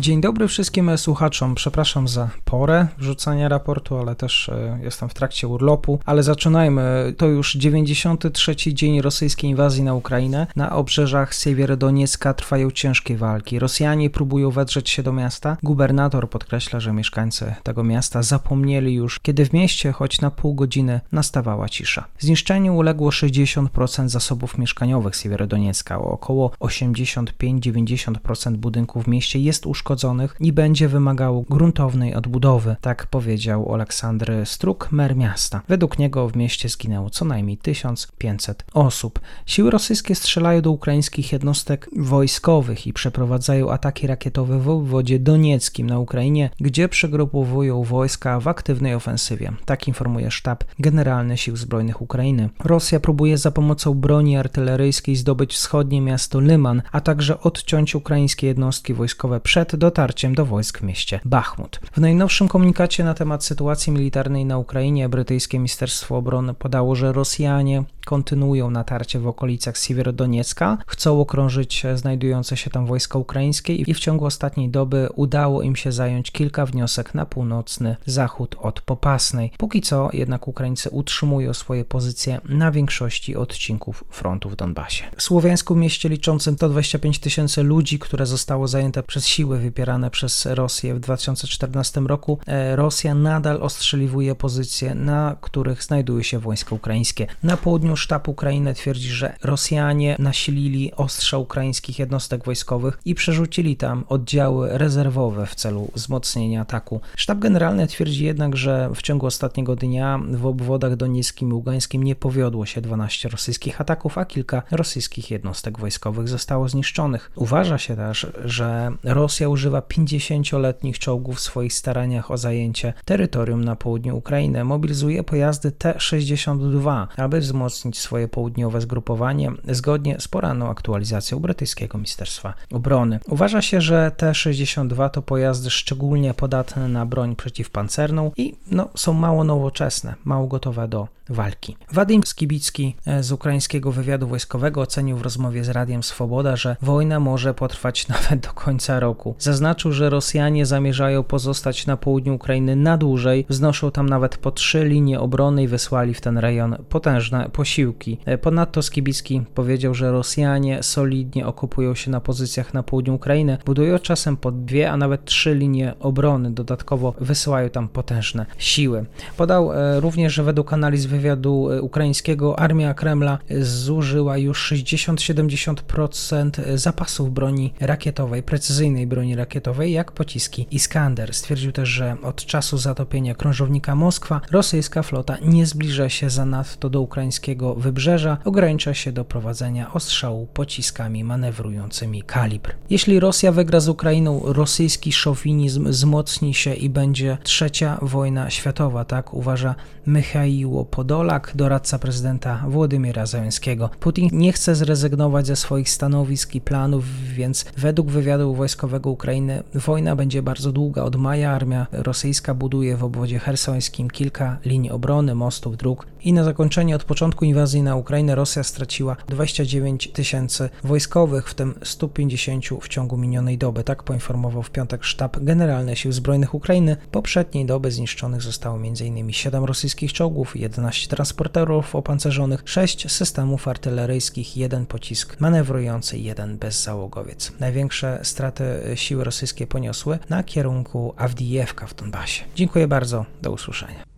Dzień dobry wszystkim słuchaczom. Przepraszam za porę wrzucania raportu, ale też e, jestem w trakcie urlopu. Ale zaczynajmy. To już 93 dzień rosyjskiej inwazji na Ukrainę. Na obrzeżach Siewierodoniecka trwają ciężkie walki. Rosjanie próbują wedrzeć się do miasta. Gubernator podkreśla, że mieszkańcy tego miasta zapomnieli już, kiedy w mieście choć na pół godziny nastawała cisza. Zniszczeniu uległo 60% zasobów mieszkaniowych Siewierodoniecka. Około 85-90% budynków w mieście jest uszkodzonych uszkodzonych i będzie wymagało gruntownej odbudowy, tak powiedział Aleksandr Struk, mer miasta. Według niego w mieście zginęło co najmniej 1500 osób. Siły rosyjskie strzelają do ukraińskich jednostek wojskowych i przeprowadzają ataki rakietowe w obwodzie donieckim na Ukrainie, gdzie przegrupowują wojska w aktywnej ofensywie. Tak informuje sztab generalny Sił Zbrojnych Ukrainy. Rosja próbuje za pomocą broni artyleryjskiej zdobyć wschodnie miasto Lyman, a także odciąć ukraińskie jednostki wojskowe przed dotarciem do wojsk w mieście Bachmut. W najnowszym komunikacie na temat sytuacji militarnej na Ukrainie brytyjskie Ministerstwo Obrony podało, że Rosjanie kontynuują natarcie w okolicach Siewierodoniecka, chcą okrążyć znajdujące się tam wojska ukraińskie i w ciągu ostatniej doby udało im się zająć kilka wniosek na północny zachód od Popasnej. Póki co jednak Ukraińcy utrzymują swoje pozycje na większości odcinków frontu w Donbasie. W Słowiańsku mieście liczącym 125 tysięcy ludzi, które zostało zajęte przez siły wypierane przez Rosję w 2014 roku, e, Rosja nadal ostrzeliwuje pozycje, na których znajdują się wojska ukraińskie. Na południu sztab Ukrainy twierdzi, że Rosjanie nasilili ostrza ukraińskich jednostek wojskowych i przerzucili tam oddziały rezerwowe w celu wzmocnienia ataku. Sztab generalny twierdzi jednak, że w ciągu ostatniego dnia w obwodach donieckim i ługańskim nie powiodło się 12 rosyjskich ataków, a kilka rosyjskich jednostek wojskowych zostało zniszczonych. Uważa się też, że Rosja używa 50-letnich czołgów w swoich staraniach o zajęcie terytorium na południu Ukrainy. Mobilizuje pojazdy T-62, aby wzmocnić swoje południowe zgrupowanie zgodnie z poranną aktualizacją brytyjskiego Ministerstwa Obrony. Uważa się, że T-62 to pojazdy szczególnie podatne na broń przeciwpancerną i no, są mało nowoczesne, mało gotowe do walki. Wadim Skibicki e, z ukraińskiego wywiadu wojskowego ocenił w rozmowie z Radiem Swoboda, że wojna może potrwać nawet do końca roku. Zaznaczył, że Rosjanie zamierzają pozostać na południu Ukrainy na dłużej, wznoszą tam nawet po trzy linie obrony i wysłali w ten rejon potężne posiłki. E, ponadto Skibicki powiedział, że Rosjanie solidnie okupują się na pozycjach na południu Ukrainy, budują czasem po dwie, a nawet trzy linie obrony, dodatkowo wysyłają tam potężne siły. Podał e, również, że według analiz wywiadu e, ukraińskiego armia Kremla zużyła już 60-70% zapasów broni rakietowej, precyzyjnej broni rakietowej, jak pociski Iskander. Stwierdził też, że od czasu zatopienia krążownika Moskwa rosyjska flota nie zbliża się zanadto do ukraińskiego wybrzeża, ogranicza się do prowadzenia ostrzału pociskami manewrującymi kalibr. Jeśli Rosja wygra z Ukrainą, rosyjski szowinizm wzmocni się i będzie trzecia wojna światowa, tak uważa Michaiło Podolak, doradca prezydenta Władimira Załęskiego. Putin nie chce zrezygnować ze swoich stanowisk i planów, więc według wywiadu wojskowego Ukrainy wojna będzie bardzo długa. Od maja armia rosyjska buduje w obwodzie hersońskim kilka linii obrony, mostów, dróg i na zakończenie od początku inwazji na Ukrainę Rosja straciła 29 tysięcy wojskowych, w tym 150 w ciągu minionej doby. Tak poinformował w piątek sztab generalny Sił Zbrojnych Ukrainy. Poprzedniej doby zniszczonych zostało m.in. 7 rosyjskich czołgów, 11 transporterów opancerzonych, 6 systemów artyleryjskich, jeden pocisk manewrujący i jeden bezzałogowiec. Największe straty siły rosyjskie poniosły na kierunku Awdijewka w Donbasie. Dziękuję bardzo, do usłyszenia.